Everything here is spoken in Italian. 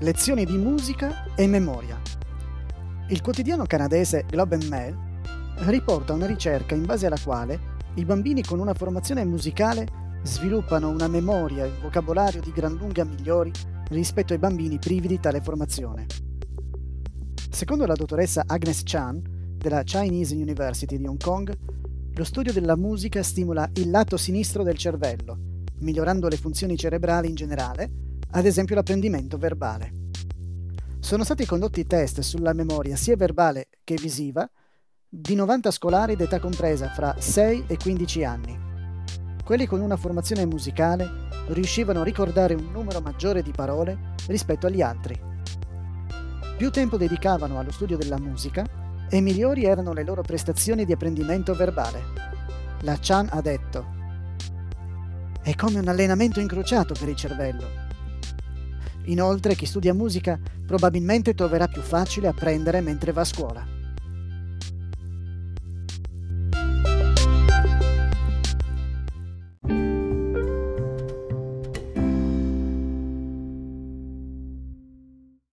lezioni di musica e memoria. Il quotidiano canadese Globe and Mail riporta una ricerca in base alla quale i bambini con una formazione musicale sviluppano una memoria e un vocabolario di gran lunga migliori rispetto ai bambini privi di tale formazione. Secondo la dottoressa Agnes Chan della Chinese University di Hong Kong, lo studio della musica stimola il lato sinistro del cervello, migliorando le funzioni cerebrali in generale, ad esempio l'apprendimento verbale. Sono stati condotti test sulla memoria sia verbale che visiva di 90 scolari d'età compresa fra 6 e 15 anni. Quelli con una formazione musicale riuscivano a ricordare un numero maggiore di parole rispetto agli altri. Più tempo dedicavano allo studio della musica e migliori erano le loro prestazioni di apprendimento verbale. La Chan ha detto è come un allenamento incrociato per il cervello. Inoltre chi studia musica probabilmente troverà più facile apprendere mentre va a scuola.